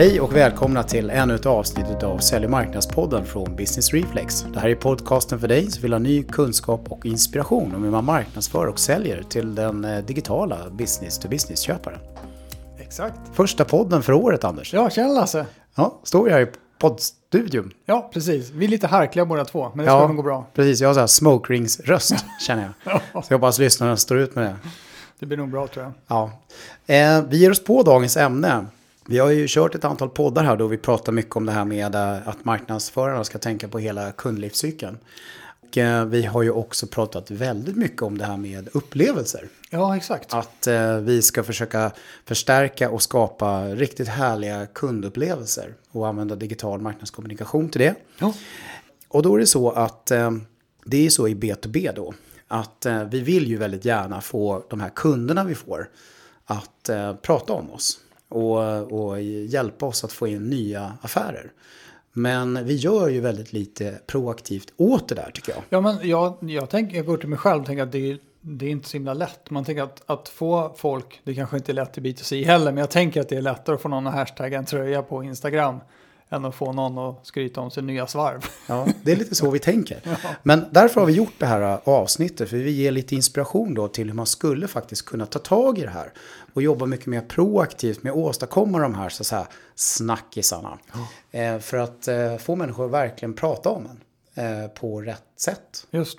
Hej och välkomna till ännu ett avsnitt av Sälj och marknadspodden från Business Reflex. Det här är podcasten för dig som vill ha ny kunskap och inspiration om hur man marknadsför och säljer till den eh, digitala business-to-business-köparen. Exakt. Första podden för året, Anders. Ja, tjena Lasse. Ja, står vi här i poddstudion. Ja, precis. Vi är lite harkliga båda två, men det ska Ja, nog gå bra. precis. Jag har så här smoke rings röst känner jag. Så jag hoppas lyssnarna står ut med det. Det blir nog bra tror jag. Ja. Eh, vi ger oss på dagens ämne. Vi har ju kört ett antal poddar här då vi pratar mycket om det här med eh, att marknadsförarna ska tänka på hela kundlivscykeln. Och eh, vi har ju också pratat väldigt mycket om det här med upplevelser. Ja, exakt. Att eh, vi ska försöka förstärka och skapa riktigt härliga kundupplevelser och använda digital marknadskommunikation till det. Ja. Och då är det så att det är så i B2B då. Att vi vill ju väldigt gärna få de här kunderna vi får att prata om oss. Och, och hjälpa oss att få in nya affärer. Men vi gör ju väldigt lite proaktivt åt det där tycker jag. Ja, men jag, jag, tänker, jag går till mig själv och tänker att det är, det är inte så himla lätt. Man tänker att, att få folk, det kanske inte är lätt i B2C heller, men jag tänker att det är lättare att få någon att hashtagga en tröja på Instagram än att få någon att skryta om sin nya svarv. Ja, det är lite så vi tänker. Men därför har vi gjort det här avsnittet. För vi ger lite inspiration då till hur man skulle faktiskt kunna ta tag i det här. Och jobba mycket mer proaktivt med att åstadkomma de här, så att säga, snackisarna. Eh, för att eh, få människor att verkligen prata om en eh, på rätt sätt. Just.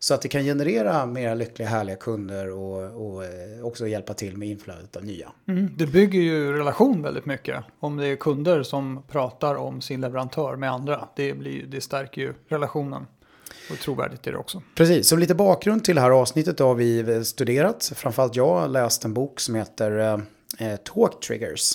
Så att det kan generera mer lyckliga, härliga kunder och, och eh, också hjälpa till med inflödet av nya. Mm. Det bygger ju relation väldigt mycket. Om det är kunder som pratar om sin leverantör med andra. Det, blir, det stärker ju relationen. Och trovärdigt är det också. Precis, som lite bakgrund till det här avsnittet har vi studerat. Framförallt jag läst en bok som heter eh, Talk Triggers.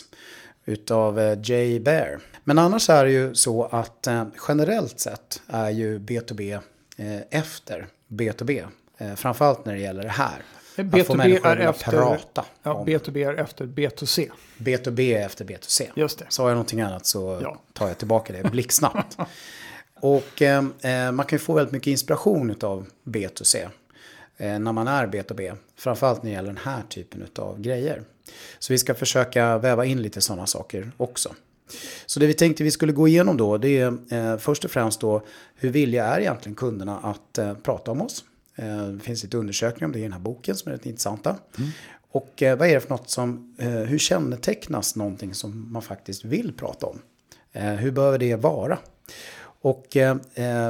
Utav eh, Jay Bear. Men annars är det ju så att eh, generellt sett är ju B2B eh, efter B2B. Eh, framförallt när det gäller det här. Att få B2B människor är efter, prata ja, om B2B är efter B2C. B2B efter B2C. Just det. Sa jag någonting annat så Ja. tar jag tillbaka det blixtsnabbt. och eh, eh, man kan ju få väldigt mycket inspiration av B2C eh, när man är B2B. Framförallt när det gäller den här typen av grejer. Så vi ska försöka väva in lite sådana saker också. Så det vi tänkte vi skulle gå igenom då det är eh, först och främst då hur villiga är egentligen kunderna att eh, prata om oss. Eh, det finns lite undersökningar om det i den här boken som är rätt intressanta. Och eh, vad är det för något som, eh, hur kännetecknas någonting som man faktiskt vill prata om? Eh, hur behöver det vara? Och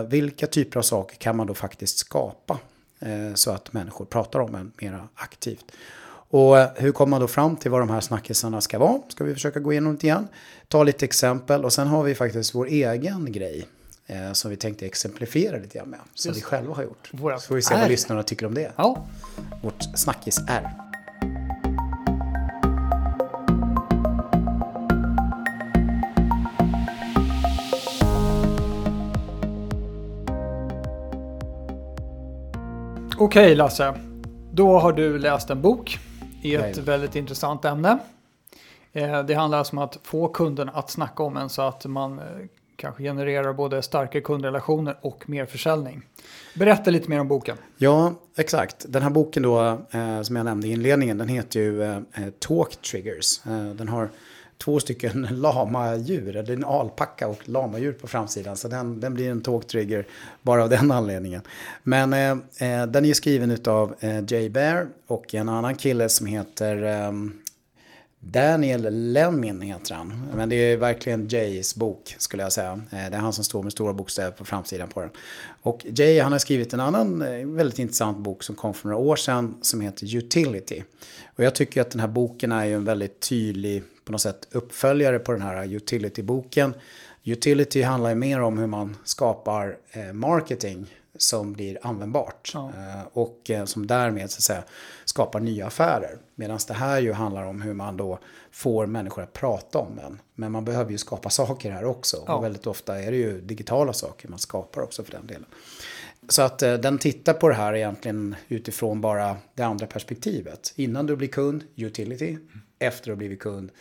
vilka typer av saker kan man då faktiskt skapa så att människor pratar om en mera aktivt? Och eh, hur kommer man då fram till vad de här snackisarna ska vara? Ska vi försöka gå igenom lite grann. Ta lite exempel och sen har vi faktiskt vår egen grej. Eh, som vi tänkte exemplifiera lite grann med. Som Just vi själva har gjort. Våra Så får vi se vad lyssnarna tycker om det. Ja, Vårt snackis är. okej Lasse. Då har du läst en bok i ett Jajamän. väldigt intressant ämne. Eh, Det handlar alltså om att få kunden att snacka om en så att man eh, kanske genererar både starkare kundrelationer och mer försäljning. Berätta lite mer om boken. Ja, exakt. Den här boken då, eh, som jag nämnde i inledningen, den heter ju Talk Triggers. Den har två stycken lamadjur, eller en alpacka och lamadjur på framsidan. Så den, den blir en tågtrigger bara av den anledningen. Men eh, eh den är ju skriven av eh, Jay Bear och en annan kille som heter ehm, Daniel Lemin heter han. Men det är verkligen Jays bok skulle jag säga. Eh, det är han som står med stora bokstäver på framsidan på den. Och Jay han har skrivit en annan eh, väldigt intressant bok som kom för några år sedan som heter Utility. Och jag tycker att den här boken är ju en väldigt tydlig på något sätt uppföljare på den här Utility-boken. Utility handlar ju mer om hur man skapar eh, marketing som blir användbart. Ja. Eh, och eh, som därmed så att säga, skapar nya affärer. Medan det här ju handlar om hur man då får människor att prata om en. Men man behöver ju skapa saker här också. Ja. Och väldigt ofta är det ju digitala saker man skapar också för den delen. Så att eh, den tittar på det här egentligen utifrån bara det andra perspektivet. Innan du blir kund, utility. Efter att du blivit kund,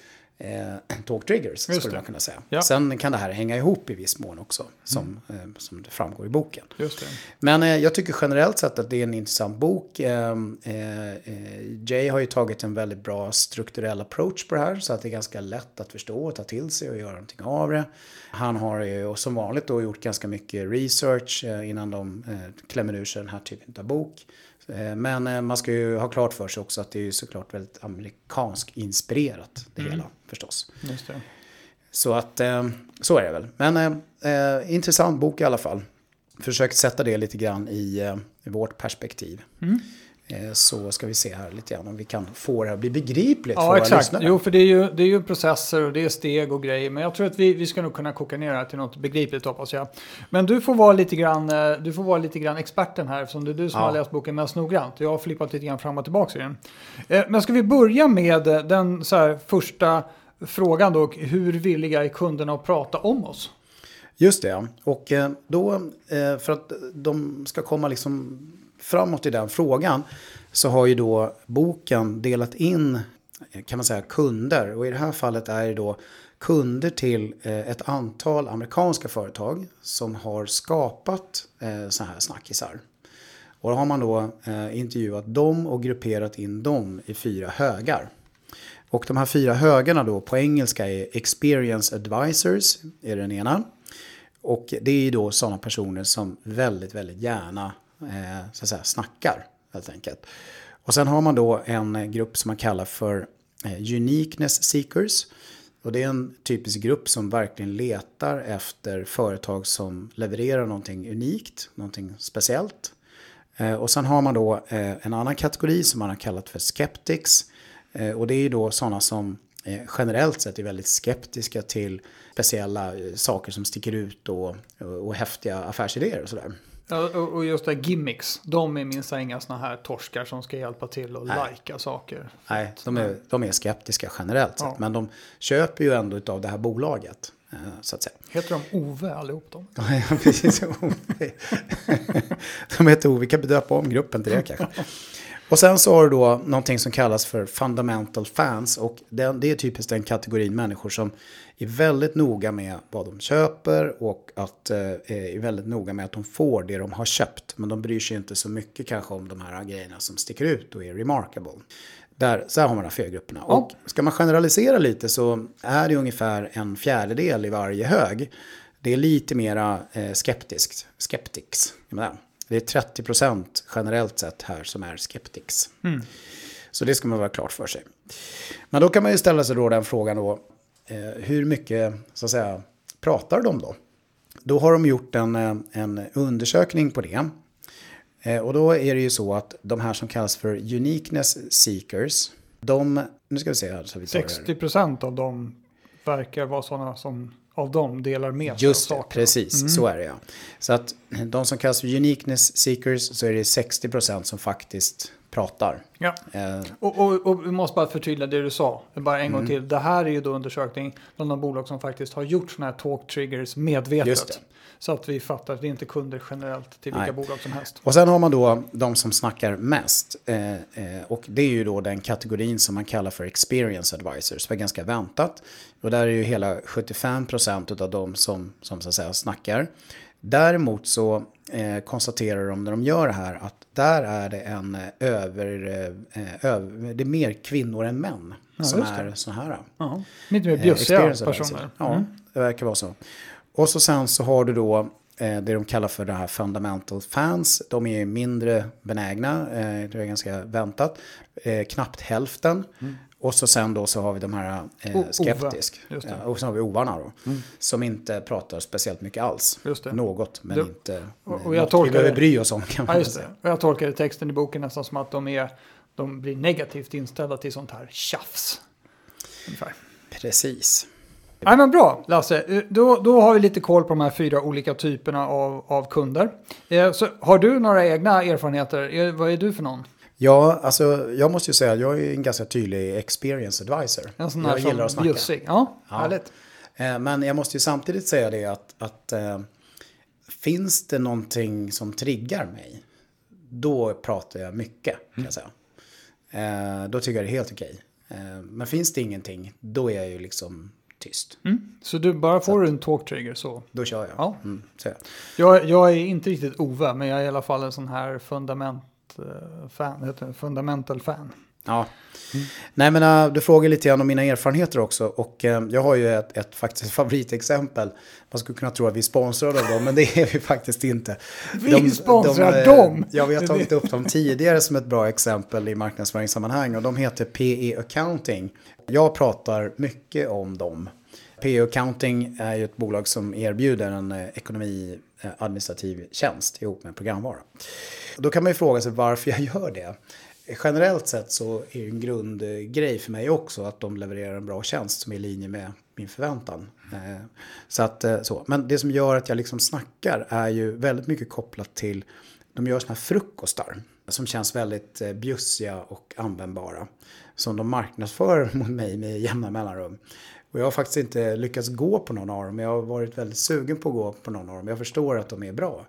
eh, talk triggers, skulle det. man kunna säga. Ja. Sen kan det här hänga ihop i viss mån också, som, eh, som det framgår i boken. Just. Men eh, jag tycker generellt sett att det är en intressant bok. Eh, eh, eh, Jay har ju tagit en väldigt bra strukturell approach på det här så att det är ganska lätt att förstå och ta till sig och göra någonting av det. Han har ju och som vanligt då gjort ganska mycket research eh, innan de klämmer ur sig den här typen av bok. Men man ska ju ha klart för sig också att det är såklart väldigt amerikansk inspirerat det hela förstås. Just det. Så att eh, så är det väl. Men eh, intressant bok i alla fall. Försökt sätta det lite grann i, eh, i vårt perspektiv. Eh, så ska vi se här lite grann om vi kan få det här att bli begripligt för Ja, våra exakt. lyssnare. Jo, för det är, ju, det är ju processer och det är steg och grejer. Men jag tror att vi, vi ska nog kunna koka ner det här till något begripligt hoppas jag. Men du får vara lite grann, du får vara lite grann experten här eftersom det är du som Ja. har läst boken mest noggrant. Jag har flippat lite grann fram och tillbaka i den. Men ska vi börja med den så här, första frågan då. Hur villiga är kunderna att prata om oss? Just det, och eh, då eh, för att de ska komma liksom framåt i den frågan så har ju då boken delat in eh, kan man säga kunder och i det här fallet är det då kunder till ett antal amerikanska företag som har skapat så här snackisar. Och då har man då intervjuat dem och grupperat in dem i fyra högar. Och de här fyra högarna då på engelska är experience advisors, är den ena. Och det är ju då sådana personer som väldigt, väldigt gärna eh, så att säga, snackar helt enkelt. Och sen har man då en grupp som man kallar för eh, uniqueness seekers. Och det är en typisk grupp som verkligen letar efter företag som levererar någonting unikt, någonting speciellt. Eh, och sen har man då eh, en annan kategori som man har kallat för skeptics. Eh, och det är ju då sådana som eh, generellt sett är väldigt skeptiska till speciella eh, saker som sticker ut och, och, häftiga affärsidéer och sådär. Ja, och just det, gimmicks. De är minst inga sådana här torskar som ska hjälpa till och lajka saker. Nej, de är, de är skeptiska generellt sett. Ja. Men de köper ju ändå av det här bolaget. Så att säga. Heter de Ove allihop de? Ja, precis. De heter O. Vi kan döpa om gruppen till det kanske. Och sen så har du då någonting som kallas för fundamental fans. Och det, det är typiskt den kategorin människor som är väldigt noga med vad de köper och att, eh, är väldigt noga med att de får det de har köpt. Men de bryr sig inte så mycket kanske om de här grejerna som sticker ut och är remarkable. Där, så här har man de här fyra grupperna. Och ska man generalisera lite så är det ungefär en fjärdedel i varje hög. Det är lite mera eh, skeptiskt. Skeptics. Det är 30 procent generellt sett här som är skeptics. Så det ska man vara klart för sig. Men då kan man ju ställa sig då den frågan då. Eh, hur mycket så att säga pratar de då? Då har de gjort en, eh, en undersökning på det. Eh, och då är det ju så att de här som kallas för uniqueness seekers. De, nu ska vi se här så vi tar det här. 60 procent av dem verkar vara sådana som av dem delar med sig Just av saker. precis. Så är det ja. Så att de som kallas för uniqueness seekers så är det 60% som faktiskt pratar. Ja. Eh, Och, och, och vi måste bara förtydliga det du sa. Bara en Mm. gång till. Det här är ju då undersökning från de bolag som faktiskt har gjort sådana här talk triggers medvetet. Just det. Så att vi fattar att det är inte kunder generellt till vilka Nej. bolag som helst. Och sen har man då de som snackar mest. Eh, eh, och det är ju då den kategorin som man kallar för experience advisors. Det var ganska väntat. Och där är ju hela 75% av de som, som så att säga snackar. Däremot så eh, konstaterar de när de gör det här att där är det en eh, över, eh, över... Det är mer kvinnor än män som just det. är så här. Ja. Lite mer Eh, bjussiga personer. Ja, Mm. det verkar vara så. Och så sen så har du då eh, det de kallar för det här fundamental fans. De är mindre benägna, eh, det är ganska väntat. Eh, knappt hälften. Och så sen då så har vi de här eh, skeptisk. Ja, och så har vi ovarna då. Som inte pratar speciellt mycket alls. Något, men Det- inte och- och jag något tolkar vi behöver bry oss om kan man Ja, säga. Och jag tolkade texten i boken nästan som att de, är, de blir negativt inställda till sånt här tjafs. Ungefär. Precis. Nej, men bra, Lasse. Eh, Då, då har vi lite koll på de här fyra olika typerna av, av kunder. Eh, Så har du några egna erfarenheter? Eh, Vad är du för någon? Ja, alltså jag måste ju säga att jag är en ganska tydlig experience advisor. En sån jag gillar att snacka. bjussig? Ja, Ja. härligt. Eh, Men jag måste ju samtidigt säga det att, att finns det någonting som triggar mig, då pratar jag mycket kan jag säga. Eh, då tycker jag det är helt okej. Men finns det ingenting, då är jag ju liksom tyst. Mm. Så du bara får du en talktrigger så. Då kör jag. Ja. Mm, så jag. Jag, jag är inte riktigt Ove, men jag är i alla fall en sån här fundament eh, fan, heter det, fundamental fan. Ja. Nej men äh, du frågar lite grann om mina erfarenheter också. Och äh, jag har ju ett, ett faktiskt favoritexempel. Man skulle kunna tro att vi är sponsrade av dem, men det är vi faktiskt inte. Vi sponsrar äh, dem! Ja, vi har tagit upp dem tidigare som ett bra exempel i marknadsföringssammanhang. Och de heter PE Accounting. Jag pratar mycket om dem. PE Accounting är ju ett bolag som erbjuder en eh, ekonomiadministrativ eh, tjänst ihop med programvara. Då kan man ju fråga sig varför jag gör det. Generellt sett så är en grundgrej för mig också att de levererar en bra tjänst som är i linje med min förväntan. Eh, så att, så. Men det som gör att jag liksom snackar är ju väldigt mycket kopplat till, de gör såna här frukostar som känns väldigt bjussiga och användbara. Som de marknadsför mot mig med jämna mellanrum. Och jag har faktiskt inte lyckats gå på någon av dem, jag har varit väldigt sugen på att gå på någon av dem. Jag förstår att de är bra.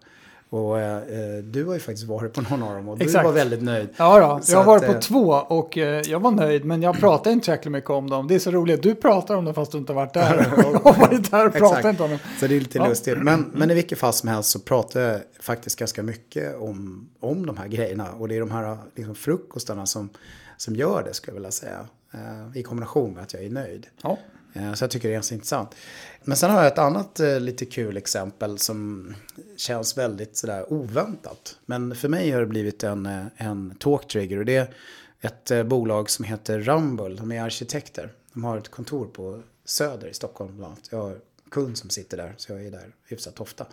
Och eh, du har ju faktiskt varit på någon av dem och Exakt. du var väldigt nöjd. Ja, då, Så jag har varit på eh, två och eh, jag var nöjd, men jag pratar inte tillräckligt mycket om dem. Det är så roligt, du pratar om dem fast du inte har varit där. Jag har varit där och pratat inte om dem. Så det är lite Ja. lustigt. Men, men i vilket fall som helst så pratar jag faktiskt ganska mycket om, om de här grejerna. Och det är de här liksom, frukostarna som, som gör det, skulle jag vilja säga. Eh, I kombination med att jag är nöjd. Ja. Eh, Så jag tycker det är ganska intressant. Men sen har jag ett annat eh, lite kul exempel som känns väldigt sådär oväntat. Men för mig har det blivit en, en talk trigger och det är ett bolag som heter Rumble. De är arkitekter. De har ett kontor på Söder i Stockholm bland annat. Jag har en kund som sitter där så jag är där hyfsat ofta.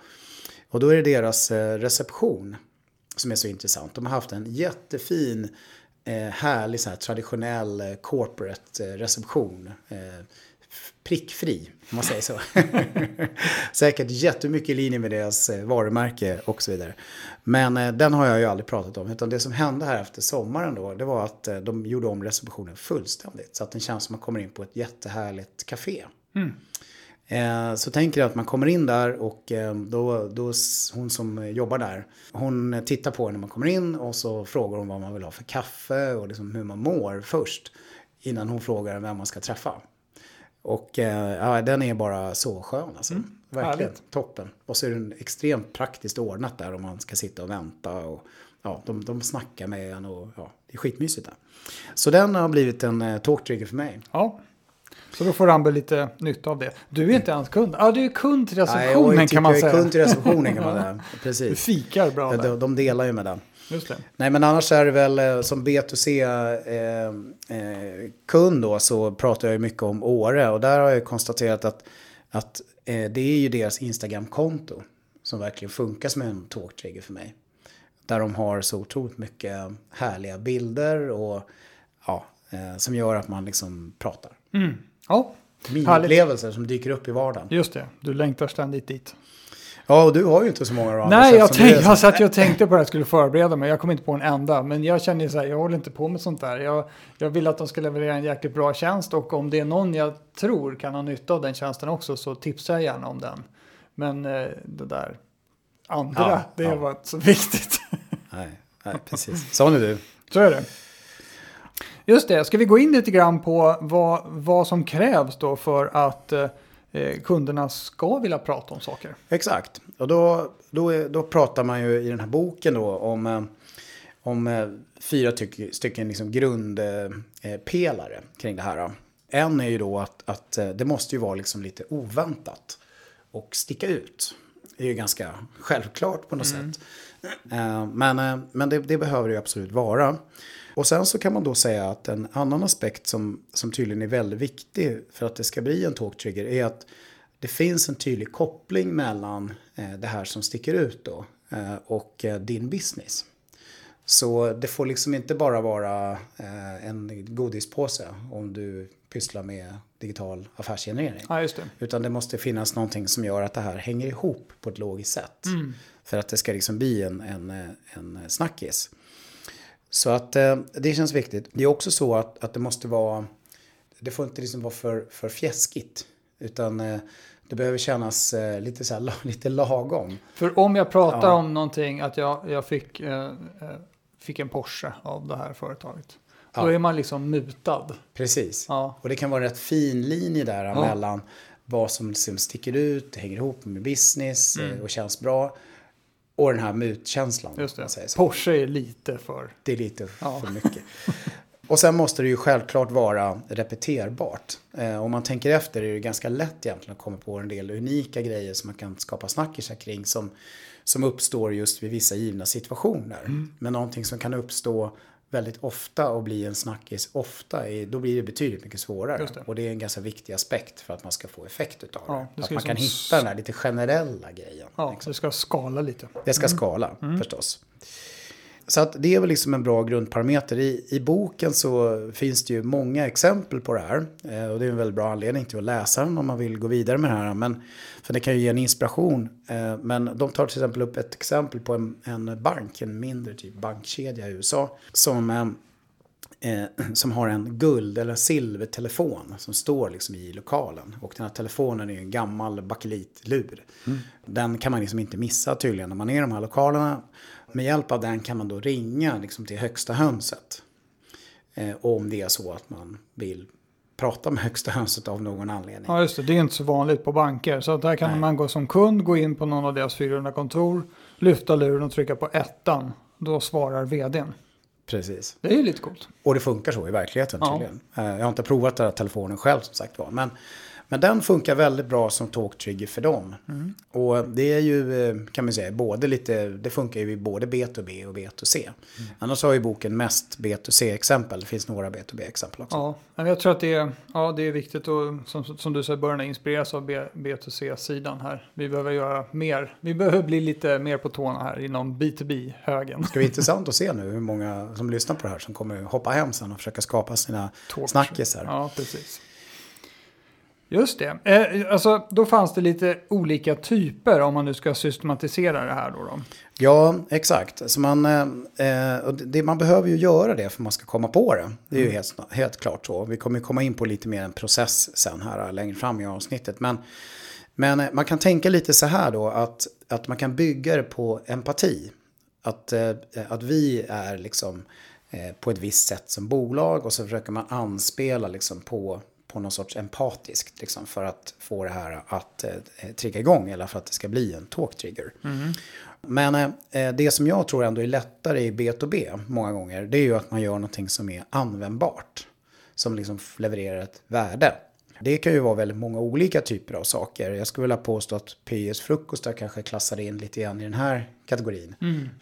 Och då är det deras reception som är så intressant. De har haft en jättefin, Eh, härlig så här, traditionell eh, corporate eh, reception. Prickfri, om man säger så. Säkert jättemycket i linje med deras varumärke och så vidare. Men den har jag ju aldrig pratat om. Utan det som hände här efter sommaren då, det var att de gjorde om receptionen fullständigt. Så att den känns som att man kommer in på ett jättehärligt café. Mm. Eh, Så tänker jag att man kommer in där och eh, då, då hon som jobbar där, hon tittar på en när man kommer in och så frågar hon vad man vill ha för kaffe och liksom hur man mår först. Innan hon frågar vem man ska träffa. Och eh, ja, den är bara så skön alltså. Verkligen härligt. toppen. Och så är den extremt praktiskt ordnat där om man ska sitta och vänta. Och, ja, de, de snackar med en och ja, det är skitmysigt där. Så den har blivit en eh, talktrigger för mig. ja. Så då får Rambe lite nytta av det. Du är inte ens kund. Ja, du är kund till Nej, receptionen typ- kan man jag är säga. kund till receptionen kan man säga. Du Precis. fikar bra där. De, de delar ju med den. Just det. Nej men annars är det väl eh, som B2C-kund då så pratar jag ju mycket om Åre. Och där har jag konstaterat att, att eh, det är ju deras Instagram-konto som verkligen funkar som en talktrigger för mig. Där de har så otroligt mycket härliga bilder och ja, eh, som gör att man liksom pratar. Ja, härligt. Miniupplevelser som dyker upp i vardagen. Just det. Du längtar ständigt dit. Ja, och du har ju inte så många andra Nej, jag, tänk, jag satt ju och tänkte på det här, skulle förbereda mig. Jag kom inte på en enda. Men jag känner ju så här, jag håller inte på med sånt där. Jag, jag vill att de ska leverera en jäkligt bra tjänst. Och om det är någon jag tror kan ha nytta av den tjänsten också så tipsar jag gärna om den. Men eh, det där andra, Ja, det ja. var inte så viktigt. Nej, nej, precis. Sån är du. Så är det. Just det, ska vi gå in lite grann på vad, vad som krävs då för att eh, eh, kunderna ska vilja prata om saker? Exakt. Och då, då, är, då pratar man ju i den här boken då om, eh, om eh, fyra tyck, stycken liksom grundpelare kring det här. En är ju då att, att eh, det måste ju vara liksom lite oväntat och sticka ut. Det är ju ganska självklart på något sätt. Eh, Men, eh, men det, det behöver det ju absolut vara. Och sen så kan man då säga att en annan aspekt som, som tydligen är väldigt viktig för att det ska bli en talktrigger är att det finns en tydlig koppling mellan eh, det här som sticker ut då eh, och eh, din business. Så det får liksom inte bara vara en godispåse om du pysslar med digital affärsgenerering. Ja, det. Utan det måste finnas någonting som gör att det här hänger ihop på ett logiskt sätt. För att det ska liksom bli en, en, en snackis. Så att eh, det känns viktigt. Det är också så att, att det måste vara, det får inte liksom vara för, för fjäskigt. Utan eh, det behöver kännas eh, lite, så här, lite lagom. För om jag pratar Ja. om någonting att jag, jag fick, eh, fick en Porsche av det här företaget. Då är man liksom mutad. Precis. Ja. Och det kan vara rätt fin linje där mellan vad som liksom sticker ut, hänger ihop med business eh, och känns bra. Och den här mutkänslan. Just det. Porsche är lite för... Det är lite Ja. för mycket. Och sen måste det ju självklart vara repeterbart. Eh, om man tänker efter är det ganska lätt egentligen att komma på en del unika grejer som man kan skapa snackisar kring som, som uppstår just vid vissa givna situationer. Mm. Men någonting som kan uppstå väldigt ofta och bli en snackis ofta, då blir det betydligt mycket svårare. Det. Och det är en ganska viktig aspekt för att man ska få effekt utav Ja, det. Att man kan hitta den här lite generella grejen. Ja, liksom. det ska skala lite. Det ska skala förstås. Så att det är väl liksom en bra grundparameter. I, I boken så finns det ju många exempel på det här. Eh, och det är en väldigt bra anledning till att läsa den om man vill gå vidare med det här. Men, för det kan ju ge en inspiration. Eh, men de tar till exempel upp ett exempel på en, en bank, en mindre typ bankkedja i USA. Som, eh, som har en guld eller silvertelefon som står liksom i lokalen. Och den här telefonen är en gammal bakelitlur. Den kan man liksom inte missa tydligen när man är i de här lokalerna. Med hjälp av den kan man då ringa liksom till högsta hönset. Eh, om det är så att man vill prata med högsta hönset av någon anledning. Ja, just det. Det är inte så vanligt på banker. Så där kan Nej. man gå som kund, gå in på någon av deras 400 kontor, lyfta luren och trycka på ettan. Då svarar vdn. Precis. Det är ju lite coolt. Och det funkar så i verkligheten Ja. tydligen. Eh, Jag har inte provat den här telefonen själv som sagt var. Men, men den funkar väldigt bra som talk-trigger för dem. Mm. Och det är ju, eh, kan man säga, både lite, det funkar ju i både B2B och B2C. Mm. Annars har ju boken mest B2C-exempel. Det finns några B2B-exempel också. Ja, men jag tror att det är, ja, det är viktigt att, som, som du i början, inspireras av B, B2C-sidan här. Vi behöver göra mer. Vi behöver bli lite mer på tårna här inom B2B-högen. Det ska bli intressant att se nu hur många som lyssnar på det här som kommer hoppa hem sen och försöka skapa sina Talk- snackisar. Ja, precis. Just det. Eh, alltså, då fanns det lite olika typer om man nu ska systematisera det här då. då. Ja, exakt. Så man, eh, eh, det, man behöver ju göra det för att man ska komma på det. Det är ju helt, helt klart så. Vi kommer komma in på lite mer en process sen här eh, längre fram i avsnittet. Men, men eh, man kan tänka lite så här då att, att man kan bygga det på empati. Att, eh, att vi är liksom på ett visst sätt som bolag och så försöker man anspela liksom på, på någon sorts empatiskt liksom, för att få det här att eh, trigga igång eller för att det ska bli en talk-trigger. Men eh, det som jag tror ändå är lättare i B2B många gånger det är ju att man gör någonting som är användbart. Som liksom levererar ett värde. Det kan ju vara väldigt många olika typer av saker. Jag skulle vilja påstå att PS frukostar kanske klassar in lite grann i den här kategorin.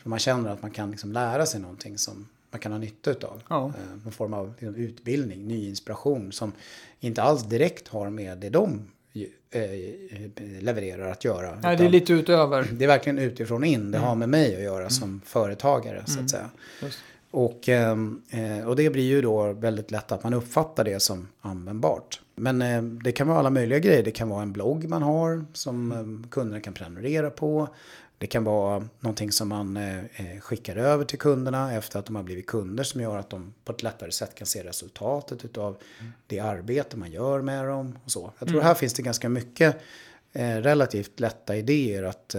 För man känner att man kan liksom lära sig någonting som man kan ha nytta av. Ja. Eh, Någon form av liksom, utbildning, ny inspiration som inte alls direkt har med det de ju- eh, levererar att göra. Nej, det är lite utöver. det är verkligen utifrån in. Det har med mig att göra som företagare så att säga. Just. Och, ehm, eh, och det blir ju då väldigt lätt att man uppfattar det som användbart. Men eh, det kan vara alla möjliga grejer. Det kan vara en blogg man har som eh, kunderna kan prenumerera på. Det kan vara någonting som man eh, eh, skickar över till kunderna efter att de har blivit kunder som gör att de på ett lättare sätt kan se resultatet av det arbete man gör med dem. Och så. Jag tror här finns det ganska mycket eh, relativt lätta idéer att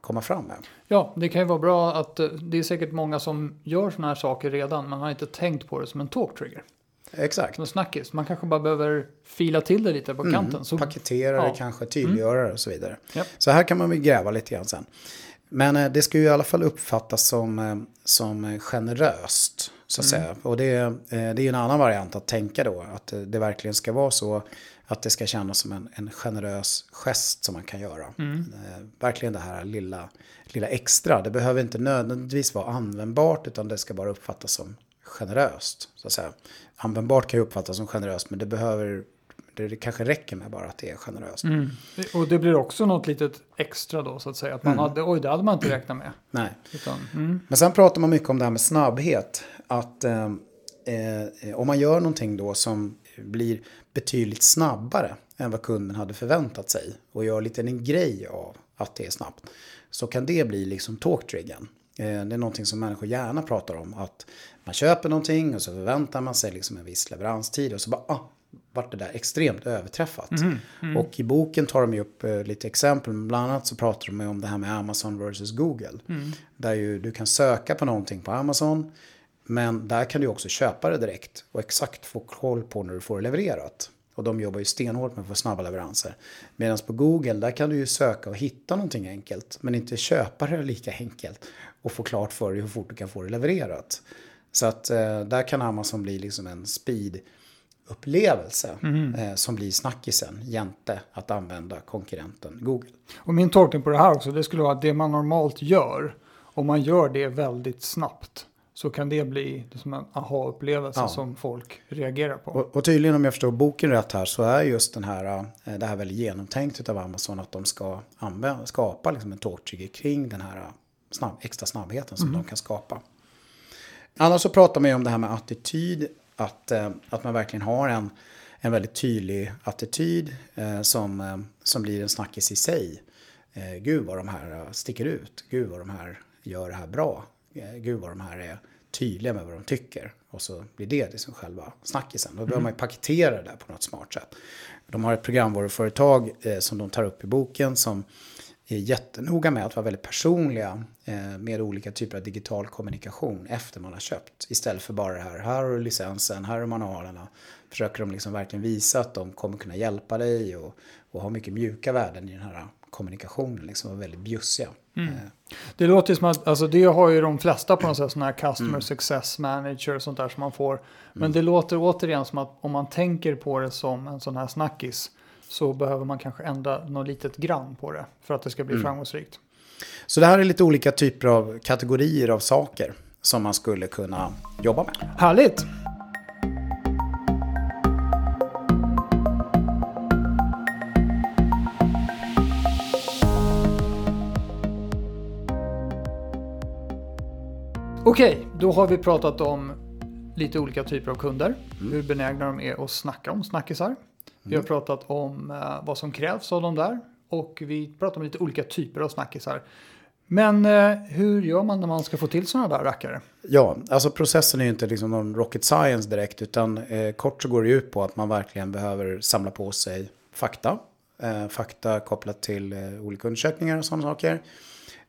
komma fram med. Ja, det kan ju vara bra att det är säkert många som gör sådana här saker redan, men har inte tänkt på det som en talk trigger. Exakt. Som snackis. Man kanske bara behöver fila till det lite på kanten. Så, Paketera Ja. det, kanske tydliggöra det och så vidare. Japp. Så här kan man väl gräva lite grann sen. Men eh, det ska ju i alla fall uppfattas som, eh, som generöst. Så att säga. Och det, eh, det är ju en annan variant att tänka då. Att det verkligen ska vara så att det ska kännas som en, en generös gest som man kan göra. Eh, verkligen det här lilla, lilla extra. Det behöver inte nödvändigtvis vara användbart utan det ska bara uppfattas som generöst. Så att säga. Användbart kan ju uppfattas som generöst men det behöver det, kanske räcker med bara att det är generöst. Mm. Och det blir också något litet extra då så att säga. Att man hade, oj, det hade man inte räknat med. Nej. Utan, mm, Men sen pratar man mycket om det här med snabbhet. Att eh, eh, om man gör någonting då som blir betydligt snabbare än vad kunden hade förväntat sig och gör lite en grej av att det är snabbt. Så kan det bli liksom talk-triggern. Eh, det är någonting som människor gärna pratar om. Att man köper någonting och så förväntar man sig liksom en viss leveranstid och så bara ah, vart det där extremt överträffat. Och i boken tar de ju upp eh, lite exempel. Bland annat så pratar de om det här med Amazon versus Google. Där ju du kan söka på någonting på Amazon. Men där kan du också köpa det direkt och exakt få koll på när du får det levererat. Och de jobbar ju stenhårt med att få snabba leveranser. Medan på Google, där kan du ju söka och hitta någonting enkelt. Men inte köpa det lika enkelt. Och få klart för dig hur fort du kan få det levererat. Så att eh, där kan Amazon bli liksom en speed upplevelse mm. eh, som blir snackisen jämte att använda konkurrenten Google. Och min tolkning på det här också, det skulle vara att det man normalt gör, om man gör det väldigt snabbt, så kan det bli som en aha-upplevelse ja. som folk reagerar på. Och, och, tydligen om jag förstår boken rätt här så är just den här, eh, det här väldigt genomtänkt av Amazon att de ska använda, skapa liksom en tårttrigger kring den här snabb, extra snabbheten som mm. de kan skapa. Annars så pratar man ju om det här med attityd att, eh, att man verkligen har en, en väldigt tydlig attityd eh, som, eh, som blir en snackis i sig. Gud vad de här sticker ut. Gud vad de här gör det här bra. Gud vad de här är tydliga med vad de tycker. Och så blir det liksom själva snackisen. Då behöver mm. man ju paketera det där på något smart sätt. De har ett programvaruföretag eh, som de tar upp i boken som jättenoga med att vara väldigt personliga eh, med olika typer av digital kommunikation efter man har köpt. Istället för bara det här, här har du licensen, här har manualerna. Försöker de liksom verkligen visa att de kommer kunna hjälpa dig och, och ha mycket mjuka värden i den här kommunikationen, liksom vara väldigt bjussiga. Mm. Eh. Det låter som att, alltså det har ju de flesta på något sätt, sådana här customer mm. success manager och sånt där som man får. Men mm. det låter återigen som att om man tänker på det som en sån här snackis, så behöver man kanske ändra något litet grann på det för att det ska bli mm. framgångsrikt. Så det här är lite olika typer av kategorier av saker som man skulle kunna jobba med. Härligt! Okej, då har vi pratat om lite olika typer av kunder. Mm. Hur benägna de är att snacka om snackisar. Vi har pratat om eh, vad som krävs av dem där och vi pratar om lite olika typer av snackisar. Men eh, hur gör man när man ska få till sådana där rackare? Ja, alltså processen är ju inte liksom någon rocket science direkt utan eh, kort så går det ut på att man verkligen behöver samla på sig fakta. Eh, fakta kopplat till eh, olika undersökningar och sådana saker.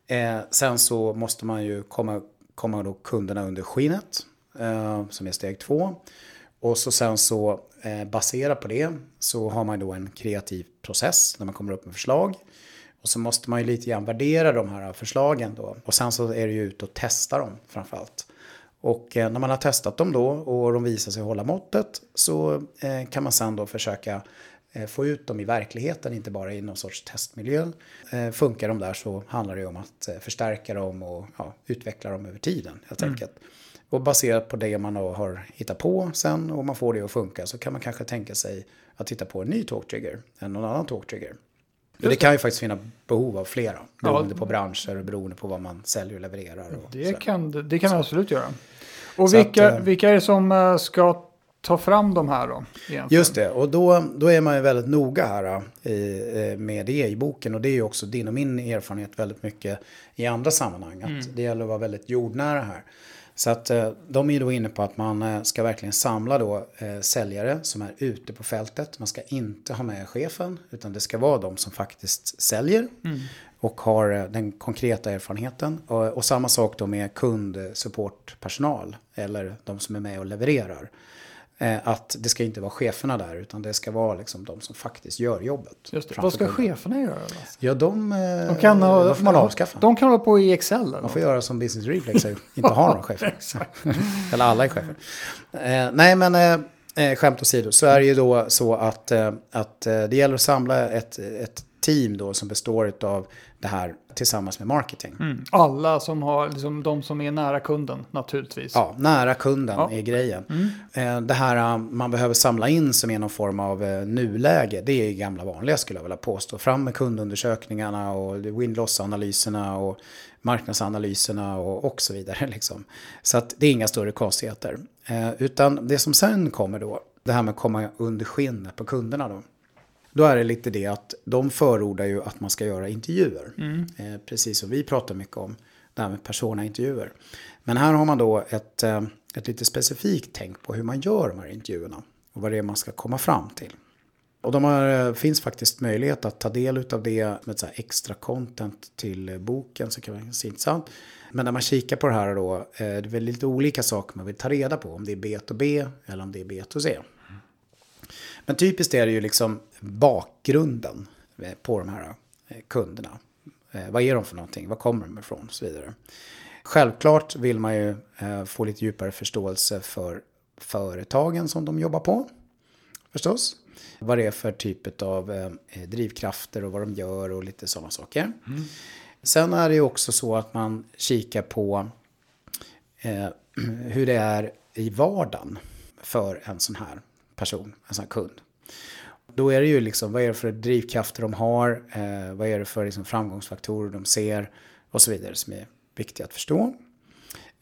Eh, sen så måste man ju komma, komma då kunderna under skinnet eh, som är steg två. Och så sen så eh, baserat på det så har man då en kreativ process när man kommer upp med förslag. Och så måste man ju lite grann värdera de här förslagen då. Och sen så är det ju ut och testa dem framförallt. Och eh, när man har testat dem då och de visar sig hålla måttet så eh, kan man sen då försöka eh, få ut dem i verkligheten, inte bara i någon sorts testmiljö. Funkar de där så handlar det om att förstärka dem och ja, utveckla dem över tiden helt mm. enkelt. Och baserat på det man har hittat på sen och man får det att funka så kan man kanske tänka sig att titta på en ny talktrigger än någon annan talktrigger. Det. det kan ju faktiskt finnas behov av flera. Beroende ja. på branscher och beroende på vad man säljer och levererar. Och det, kan, det kan man absolut göra. Och vilka, att, eh, vilka är det som eh, ska ta fram de här då? Egentligen? Just det, och då, då är man ju väldigt noga här i, eh, med det i boken. Och det är ju också din och min erfarenhet väldigt mycket i andra sammanhang. Att mm. Det gäller att vara väldigt jordnära här. Så att eh, de är då inne på att man eh, ska verkligen samla då eh, säljare som är ute på fältet. Man ska inte ha med chefen utan det ska vara de som faktiskt säljer. Mm. Och har den konkreta erfarenheten. Och, och samma sak då med kundsupportpersonal. Eller de som är med och levererar. Eh, att det ska inte vara cheferna där utan det ska vara liksom de som faktiskt gör jobbet. Vad ska cheferna göra? Då? Ja, de, eh, de, kan ha, de får man avskaffa. De kan hålla på i Excel? Eller? Man får göra som Business Reflex inte ha några chefer. eller alla är chefer. Eh, nej, men eh, skämt åsido så är det ju då så att, eh, att det gäller att samla ett, ett team då som består av det här tillsammans med marketing. Mm. Alla som har, liksom de som är nära kunden naturligtvis. Ja, nära kunden ja. är grejen. Mm. Eh, det här eh, man behöver samla in som är någon form av eh, nuläge, det är gamla vanliga skulle jag vilja påstå. Fram med kundundersökningarna och win-loss-analyserna och marknadsanalyserna och, och så vidare. Liksom. Så att det är inga större konstigheter. Utan det som sen kommer då, det här med att komma under skinnet på kunderna då. Då är det lite det att de förordar ju att man ska göra intervjuer. Mm. Eh, precis som vi pratar mycket om, det här med persona-intervjuer. Men här har man då ett, eh, ett lite specifikt tänk på hur man gör de här intervjuerna. Och vad det är man ska komma fram till. Och de har, eh, finns faktiskt möjlighet att ta del av det med så extra content till eh, boken så kan vara intressant. Men när man kikar på det här då, eh, det är väl lite olika saker man vill ta reda på. Om det är B2B eller om det är B2C. Men typiskt är det ju liksom bakgrunden på de här kunderna. Vad är de för någonting? Var kommer de ifrån? Och så vidare. Självklart vill man ju få lite djupare förståelse för företagen som de jobbar på. Förstås. Vad det är för typ av eh, drivkrafter och vad de gör och lite sådana saker. Mm. Sen är det ju också så att man kikar på eh, hur det är i vardagen för en sån här person, en sån kund. Då är det ju liksom, vad är det för drivkrafter de har, eh, vad är det för liksom framgångsfaktorer de ser och så vidare som är viktigt att förstå.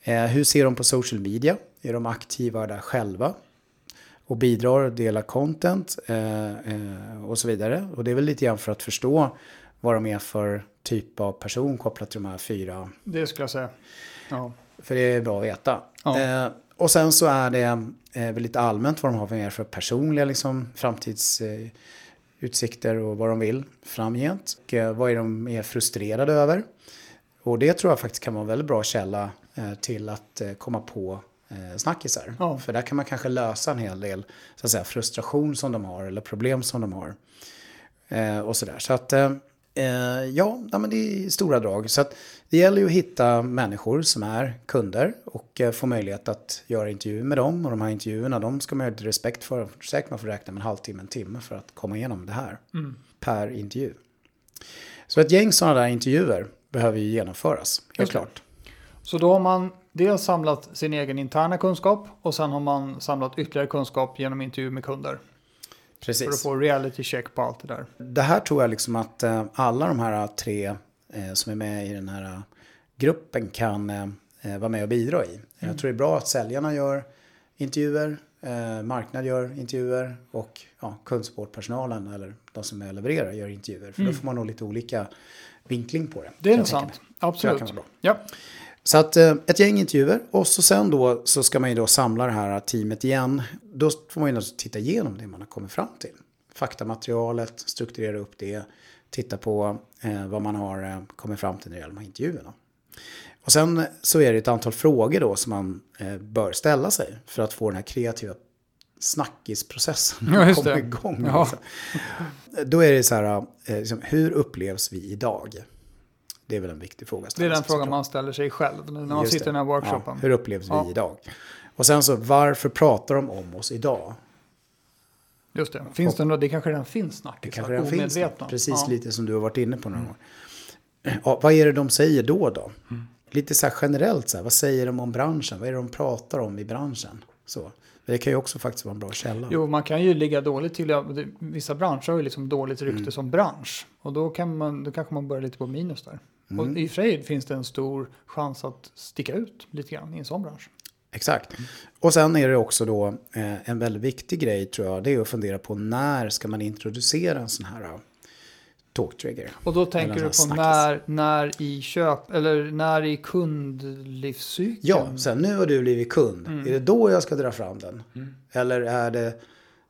Eh, hur ser de på social media? Är de aktiva där själva? och bidrar och delar content eh, eh, och så vidare. Och det är väl lite grann för att förstå vad de är för typ av person kopplat till de här fyra. Det skulle jag säga. Ja. För det är bra att veta. Ja. Eh, och sen så är det eh, lite allmänt vad de har för, för personliga liksom, framtidsutsikter och vad de vill framgent. Och, eh, vad är de är frustrerade över. Och det tror jag faktiskt kan vara en väldigt bra källa eh, till att komma på eh, snackisar. Ja. För där kan man kanske lösa en hel del så att säga, frustration som de har eller problem som de har. Eh, och sådär. Så att eh, eh ja, men det är stora drag. Så att det gäller ju att hitta människor som är kunder och eh, få möjlighet att göra intervjuer med dem. Och de här intervjuerna de ska man ha respekt för. Säkert man får räkna med en halvtimme, en timme för att komma igenom det här. Mm. Per intervju. Så ett gäng sådana där intervjuer behöver ju genomföras, helt klart. Så då har man dels samlat sin egen interna kunskap och sen har man samlat ytterligare kunskap genom intervju med kunder. Precis. För att få reality check på allt det där. Det här tror jag liksom att eh, alla de här tre som är med i den här eh, gruppen kan vara med och bidra i. Mm. Jag tror det är bra att säljarna gör intervjuer, marknad gör intervjuer och ja, kundsportpersonalen eller de som är levererar gör intervjuer. För mm. då får man nog lite olika vinkling på det. Det är sant. Absolut. Ja. Så att eh, ett gäng intervjuer och så sen då så ska man ju då samla det här teamet igen. Då får man ju titta igenom det man har kommit fram till. Faktamaterialet, strukturera upp det, titta på eh, vad man har eh, kommit fram till när det gäller de här intervjuerna. Och sen så är det ett antal frågor då som man eh, bör ställa sig för att få den här kreativa snackisprocessen ja, komma igång. Ja. Liksom. Då är det så här, liksom, hur upplevs vi idag? Det är väl en viktig fråga. Det är den frågan man ställer sig själv när man Just sitter det. i den här workshopen. Ja, hur upplevs vi idag? Och sen så, varför pratar de om oss idag? Just det. Finns det något, det kanske redan finns snack. Det kanske redan finns. Precis ja. lite som du har varit inne på några mm. gånger. Ja, vad är det de säger då då? Mm. Lite så här generellt, så här, vad säger de om branschen? Vad är det de pratar om i branschen? Så. Det kan ju också faktiskt vara en bra källa. Jo, man kan ju ligga dåligt till. Vissa branscher har ju liksom dåligt rykte mm. som bransch. Och då, kan man, då kanske man börjar lite på minus där. Mm. Och i och för sig finns det en stor chans att sticka ut lite grann i en sån bransch. Exakt. Och sen är det också då eh, en väldigt viktig grej tror jag. Det är att fundera på när ska man introducera en sån här uh, talk trigger. Och då tänker du på när, när i köp eller när i kundlivscykeln? Ja, sen nu har du blivit kund. Mm. Är det då jag ska dra fram den? Mm. Eller är det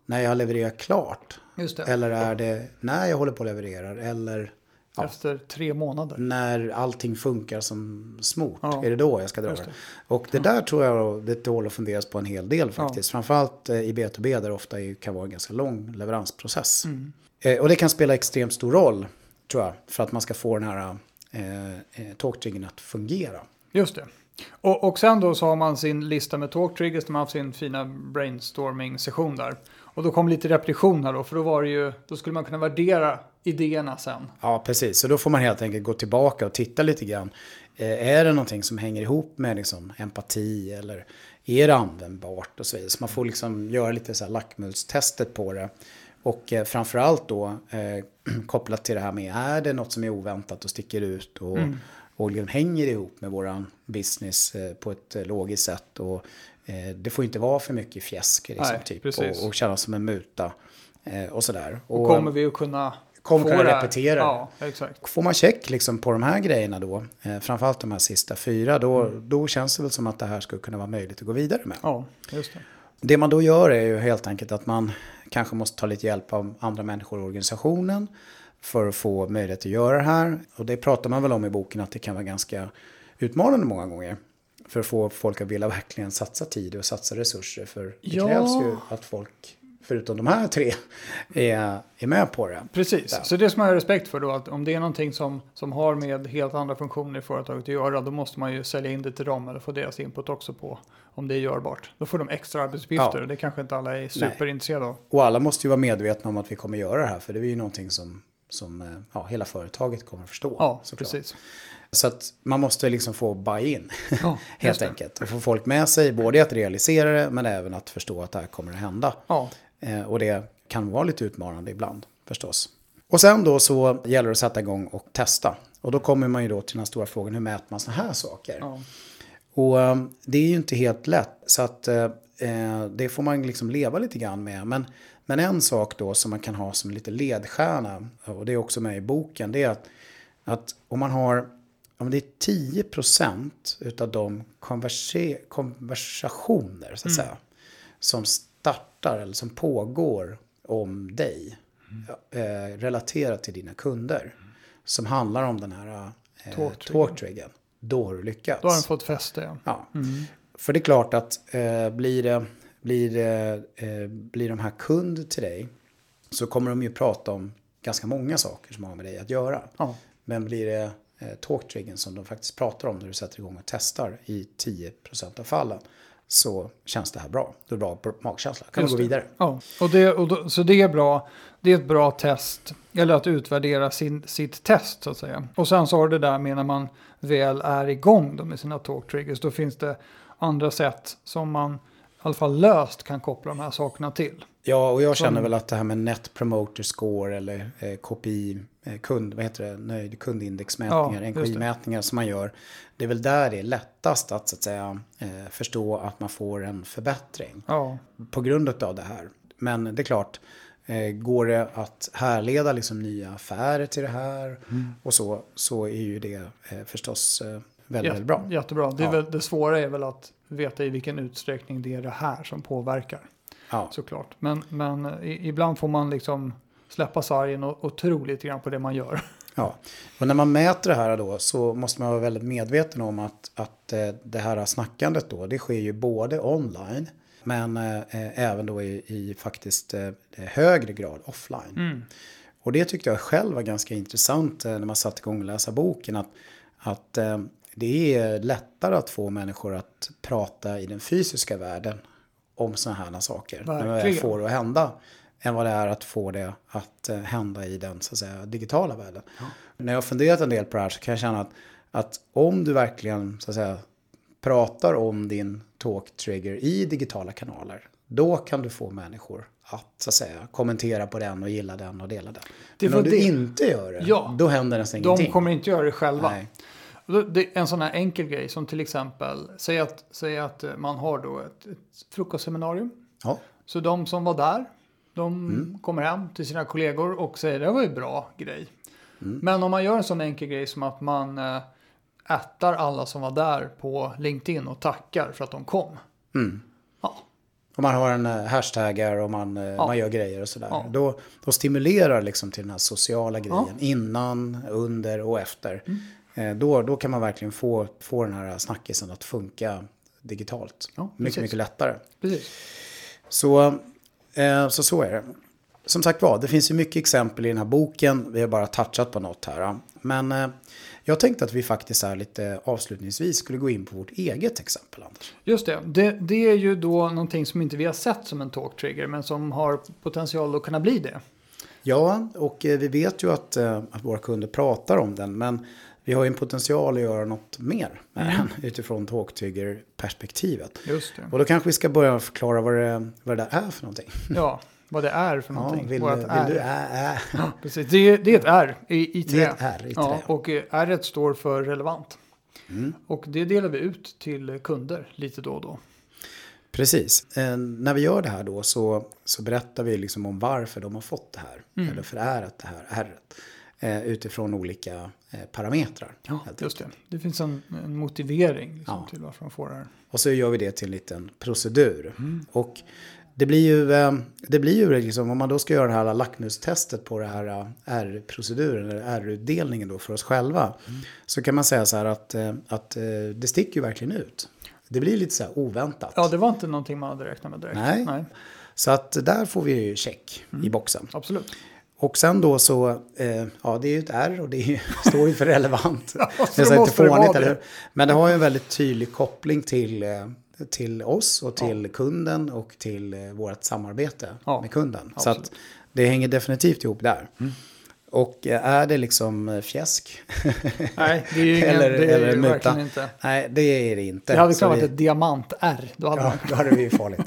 när jag har levererat klart? Eller är det när jag håller på att leverera? Eller Ja. Efter tre månader. När allting funkar som smort. Ja. Är det då jag ska dra det? Och det där tror jag det tål att funderas på en hel del faktiskt. Ja. Framförallt eh, i B2B där det ofta kan vara en ganska lång leveransprocess. Mm. Eh, och det kan spela extremt stor roll tror jag. För att man ska få den här eh, eh talktriggern att fungera. Just det. Och, och sen då så har man sin lista med talktriggers. Man har haft sin fina brainstorming-session där. Och då kom lite repetition här då. För då var det ju, då skulle man kunna värdera idéerna sen. Ja, precis. Så då får man helt enkelt gå tillbaka och titta lite grann. Eh, är det någonting som hänger ihop med liksom empati eller är det användbart och så vidare. Så man får liksom göra lite så här lackmulstestet på det. Och eh, framförallt då eh, kopplat till det här med är det något som är oväntat och sticker ut och, mm. och liksom hänger ihop med våran business eh, på ett logiskt sätt. Och eh, det får inte vara för mycket fjäsk liksom, Nej, typ, och, och kännas som en muta. och sådär. Och, och kommer vi att kunna kommer kunna repetera. Ja, exakt. Får man check liksom på de här grejerna då, eh, framförallt de här sista fyra, då, mm. då känns det väl som att det här skulle kunna vara möjligt att gå vidare med. Ja, just det. Det man då gör är ju helt enkelt att man kanske måste ta lite hjälp av andra människor i organisationen för att få möjlighet att göra det här. Och det pratar man väl om i boken att det kan vara ganska utmanande många gånger. För att få folk att vilja verkligen satsa tid och satsa resurser. För det Ja. krävs ju att folk, förutom de här tre, är, är med på det. Precis, Där. så det som jag har respekt för då, att om det är någonting som, som har med helt andra funktioner i företaget att göra, då måste man ju sälja in det till dem eller få deras input också på om det är görbart. Då får de extra arbetsuppgifter Ja. och det kanske inte alla är superintresserade av. Och alla måste ju vara medvetna om att vi kommer göra det här. För det är ju någonting som, som eh, ja, hela företaget kommer att förstå. Ja, såklart. precis. Så att man måste liksom få buy-in. Ja, Helt enkelt. Och få folk med sig, både att realisera det men även att förstå att det här kommer att hända. Ja, och det kan vara lite utmanande ibland förstås. Och sen då så gäller det att sätta igång och testa. Och då kommer man ju då till den stora frågan, hur mäter man sådana här saker? ja. Och eh, det är ju inte helt lätt. Så att eh, eh, det får man liksom leva lite grann med. Men, men en sak då som man kan ha som lite ledstjärna, och det är också med i boken, det är att, att om man har, om det är 10% utav de konverse, konversationer så att säga, som startar eller som pågår om dig, eh, relaterat till dina kunder, som handlar om den här eh, talk-triggern, då har du lyckats. Då har den fått fäste. Ja. Ja. För det är klart att eh, blir, det, blir, det, eh, blir de här kund till dig så kommer de ju prata om ganska många saker som har med dig att göra. Ja. Men blir det eh, talktriggen som de faktiskt pratar om när du sätter igång och testar i 10% av fallen så känns det här bra. Du har bra magkänsla. Kan du Just gå det. vidare? Ja, och det, och då, så det är bra. Det är ett bra test, eller att utvärdera sin, sitt test så att säga. Och sen så har det där med när man väl är igång då med sina talk triggers, då finns det andra sätt som man i alla fall löst kan koppla de här sakerna till. Ja, och jag känner Som- väl att det här med Net Promoter Score eller eh, KPI, kund, vad heter det, nöjd kundindexmätningar, Ja. NKI-mätningar som man gör. Det är väl där det är lättast att, så att säga, eh, förstå att man får en förbättring Ja, på grund av det här. Men det är klart, eh, går det att härleda liksom nya affärer till det här Mm. och så, så är ju det eh, förstås eh, väldigt, väldigt Jät- bra. Jättebra. Det, är Ja. väl, det svåra är väl att veta i vilken utsträckning det är det här som påverkar. Ja. Såklart. Men, men ibland får man liksom släppa sargen och, och tro lite grann på det man gör. Ja, och när man mäter det här då så måste man vara väldigt medveten om att, att eh, det här snackandet då, det sker ju både online men eh, även då i, i faktiskt eh, högre grad offline. Mm. Och det tyckte jag själv var ganska intressant eh, när man satte igång och läsa boken. Att, att det är lättare att få människor att prata i den fysiska världen om sådana här saker. När man Verkligen. får det att hända. Än vad det är att få det att eh, hända i den så att säga, digitala världen. När jag har funderat en del på det här så kan jag känna att, att om du verkligen så att säga, pratar om din talk trigger i digitala kanaler. Då kan du få människor att, så att säga, kommentera på den och gilla den och dela den. Det Men om du det. inte gör det, Ja. då händer nästan De ingenting. kommer inte göra det själva. Nej. Det är En sån här enkel grej som till exempel, säg att, säg att man har då ett, ett frukostseminarium. Ja. Så de som var där, de Mm. kommer hem till sina kollegor och säger det var ju bra grej. Mm. Men om man gör en sån enkel grej som att man eh, ättar alla som var där på LinkedIn och tackar för att de kom. Mm. Ja, Om man har en eh, hashtaggar och man, eh, man gör grejer och sådär. Ja. Då, då stimulerar liksom till den här sociala grejen. Ja. Innan, under och efter. Mm. Då, då kan man verkligen få, få den här snackisen att funka digitalt. Ja, mycket, mycket lättare. precis. Så, så så är det. Som sagt var, det finns ju mycket exempel i den här boken. Vi har bara touchat på något här. Men eh, jag tänkte att vi faktiskt här lite avslutningsvis skulle gå in på vårt eget exempel, Anders. Just det. det, det är ju då någonting som inte vi har sett som en talk trigger men som har potential att kunna bli det. Ja, och eh, vi vet ju att, eh, att våra kunder pratar om den. Men vi har ju en potential att göra något mer med den utifrån talktrigger-perspektivet. Just det. Och då kanske vi ska börja förklara vad det, vad det där är för någonting. Ja, vad det är för Ja, någonting. vill, Vårat vill R. du? Ä, ä. Ja, precis. Det, är- det är ett R i, i trä. Det är ett R i Ja, trä. och eh, R står för relevant. Mm. Och det delar vi ut till kunder lite då och då. Precis. Eh, när vi gör det här då så, så berättar vi liksom om varför de har fått det här. Mm. Eller förärat det här ärret. Eh, utifrån olika eh, parametrar. Ja, just det. Det finns en, en motivering liksom, Ja. till varför de får det här. Och så gör vi det till en liten procedur. Mm. Och det blir ju, eh, det blir ju liksom, om man då ska göra det här lackmustestet på det här eh, R-proceduren, eller R-utdelningen då för oss själva. Mm. Så kan man säga så här att, eh, att det sticker ju verkligen ut. Det blir lite så här oväntat. Ja, det var inte någonting man hade räknat med direkt. Nej. Nej. Så att där får vi ju check mm. i boxen. Absolut. Och sen då så, eh, ja det är ju ett R och det är, står ju för relevant. ja, det är inte fånigt, eller hur? Men det har ju en väldigt tydlig koppling till, eh, till oss och till ja. kunden och till eh, vårt samarbete ja, med kunden. Absolut. Så att det hänger definitivt ihop där. Mm. Och eh, är det liksom fjäsk? Nej, det är ju ingen, eller, det är eller muta? verkligen inte. Nej, det är det inte. Det hade kunnat vara ett diamant-R. Då hade, ja, då hade det blivit farligt.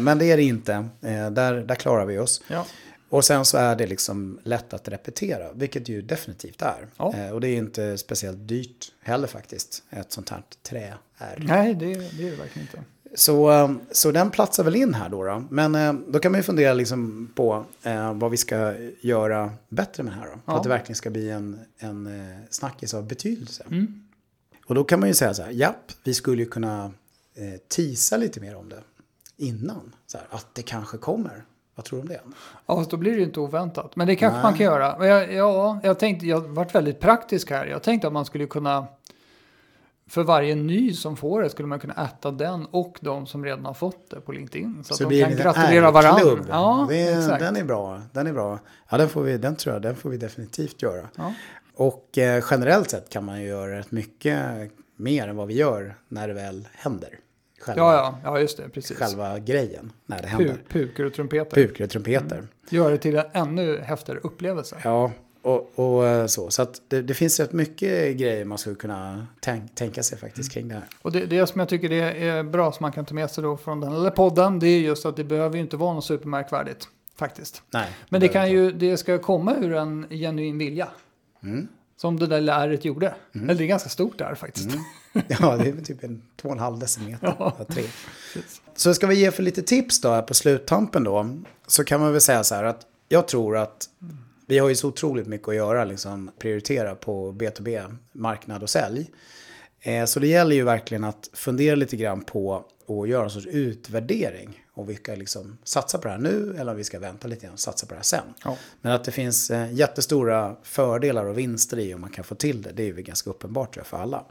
Men det är det inte. Där, där klarar vi oss. Ja. Och sen så är det liksom lätt att repetera, vilket ju definitivt är. Ja. Eh, och det är inte speciellt dyrt heller faktiskt, ett sånt här trä är. Nej, det, det är det verkligen inte. Så, eh, så den platsar väl in här då. då. Men eh, då kan man ju fundera liksom på eh, vad vi ska göra bättre med det här. Då, för ja. att det verkligen ska bli en, en eh, snackis av betydelse. Mm. Och då kan man ju säga så här, japp, vi skulle ju kunna eh, tisa lite mer om det innan. Så här, att det kanske kommer. Vad tror du om det? Ja, då blir det ju inte oväntat. Men det kanske Nej. man kan göra. Men jag, ja, jag tänkte, jag varit väldigt praktisk här. Jag tänkte att man skulle kunna, för varje ny som får det, skulle man kunna äta den och de som redan har fått det på LinkedIn. Så, så att de kan gratulera varandra. Ja, det, den är bra. Den är bra. Ja, den, får vi, den tror jag den får vi definitivt göra. Ja. Och eh, generellt sett kan man ju göra rätt mycket mer än vad vi gör när det väl händer. Själva, ja, ja, ja, just det, precis. Själva grejen när det händer. Puker och trumpeter. Puker och trumpeter. Mm. Gör det till en ännu häftigare upplevelse. Ja, och, och eh, så. Så att det, det, finns rätt mycket grejer man skulle kunna tänk, tänka sig faktiskt kring det här. Och det, det som jag tycker det är bra som man kan ta med sig då från den eller podden. Det är just att det behöver ju inte vara något supermärkvärdigt. Faktiskt. Nej. Men det kan ju, det ska komma ur en genuin vilja. Mm. Som det där läret gjorde. Mm. Eller det är ganska stort där faktiskt. Mm. Ja, det är typ en två och en halv decimeter. Ja. Tre. Så ska vi ge för lite tips då här på sluttampen då. Så kan man väl säga så här att jag tror att vi har ju så otroligt mycket att göra, liksom prioritera på B2B, marknad och sälj. Eh, så det gäller ju verkligen att fundera lite grann på och göra en sorts utvärdering. Om vi ska liksom satsa på det här nu eller om vi ska vänta lite grann och satsa på det här sen. Ja. Men att det finns eh, jättestora fördelar och vinster i om man kan få till det. Det är ju ganska uppenbart tror jag, för alla.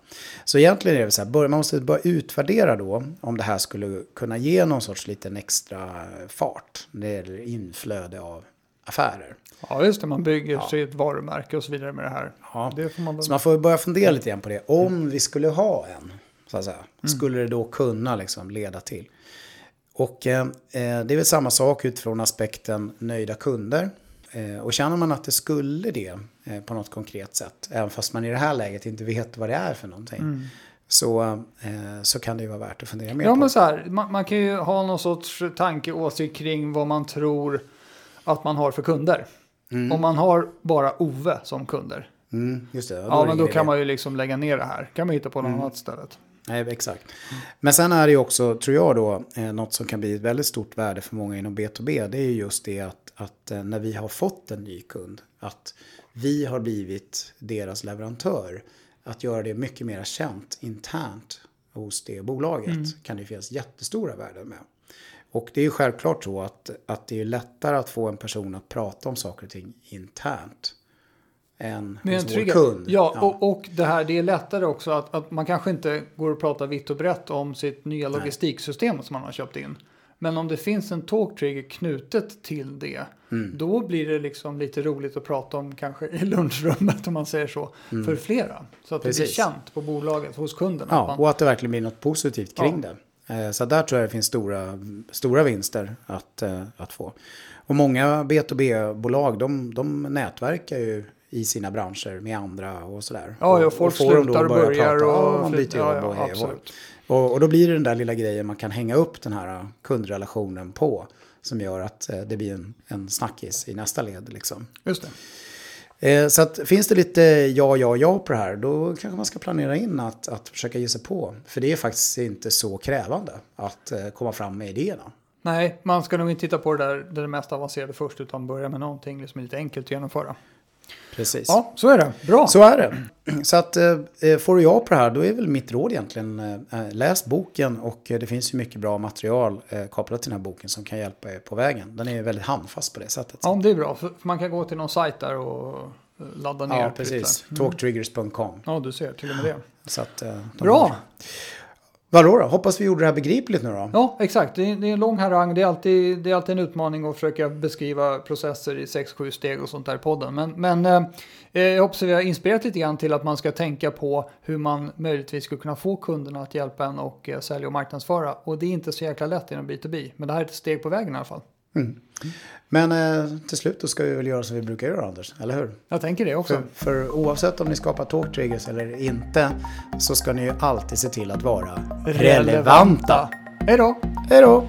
Så egentligen är det så här, man måste börja utvärdera då om det här skulle kunna ge någon sorts liten extra fart. Det är inflöde av affärer. Ja, just det. Man bygger ja. sig ett varumärke och så vidare med det här. Ja. Det man Så man får börja fundera lite grann på det. Om vi skulle ha en så att säga. Mm. Skulle det då kunna liksom leda till. Och eh, det är väl samma sak utifrån aspekten nöjda kunder. Eh, och känner man att det skulle det eh, på något konkret sätt, även fast man i det här läget inte vet vad det är för någonting. Mm. Så, eh, så kan det ju vara värt att fundera mer ja, på. Men så här, man, man, kan ju ha någon sorts tanke, åsikt kring vad man tror att man har för kunder. Mm. Om man har bara Ove som kunder. Mm, just det. Ja, ja men då kan det. man ju liksom lägga ner det här. Kan man hitta på något mm. annat stället. Nej, exakt. Men sen är det ju också, tror jag då, eh, något som kan bli ett väldigt stort värde för många inom B2B. Det är ju just det att, att eh, när vi har fått en ny kund, att vi har blivit deras leverantör. Att göra det mycket mer känt internt hos det bolaget mm. kan det finnas jättestora värden med. Och det är ju självklart så att, att det är lättare att få en person att prata om saker och ting internt än Med hos vår kund. Ja, ja. Och, och det här det är lättare också att, att man kanske inte går och pratar vitt och brett om sitt nya logistiksystem som man har köpt in. Men om det finns en talktrigger knutet till det, mm. då blir det liksom lite roligt att prata om kanske i lunchrummet om man säger så, mm. för flera. Så att Precis. det blir känt på bolaget, hos kunderna. Ja, man... och att det verkligen blir något positivt kring ja. det. Eh, så där tror jag det finns stora, stora vinster att, eh, att få. Och många B2B-bolag, de, de nätverkar ju i sina branscher med andra och sådär. Ja, ja folk och slutar och börjar prata, och... Ja, man byter jobb ja, ja, och, och, och då blir det den där lilla grejen man kan hänga upp den här kundrelationen på. Som gör att eh, det blir en, en snackis i nästa led. Liksom. Just det. Eh, så att finns det lite ja, ja, ja på det här, då kanske man ska planera in att, att försöka ge sig på. För det är faktiskt inte så krävande att eh, komma fram med idéerna. Nej, man ska nog inte titta på det där det mest avancerade först, utan börja med någonting som liksom lite enkelt att genomföra. Precis. Ja, så är det. Bra. Så är det. Så att eh, får du ja på det här, då är väl mitt råd egentligen, eh, läs boken och eh, det finns ju mycket bra material eh, kopplat till den här boken som kan hjälpa er på vägen. Den är ju väldigt handfast på det sättet. Ja, det är bra. För man kan gå till någon sajt där och eh, ladda ner. Ja, precis. Mm. Talktriggers.com. Ja, du ser till och med det. Så att, eh, de Bra. har- Vadå då? Hoppas vi gjorde det här begripligt nu då. Ja, exakt. Det är, det är en lång harang. Det är, alltid, det är alltid en utmaning att försöka beskriva processer i 6-7 steg och sånt där i podden. Men, men eh, eh, jag hoppas att vi har inspirerat lite grann till att man ska tänka på hur man möjligtvis skulle kunna få kunderna att hjälpa en och eh, sälja och marknadsföra. Och det är inte så jäkla lätt inom B2B. Men det här är ett steg på vägen i alla fall. Men eh, till slut då ska vi väl göra som vi brukar göra Anders, eller hur? Jag tänker det också. För, för oavsett om ni skapar talktriggers eller inte så ska ni ju alltid se till att vara relevanta. Hej då! Hej då!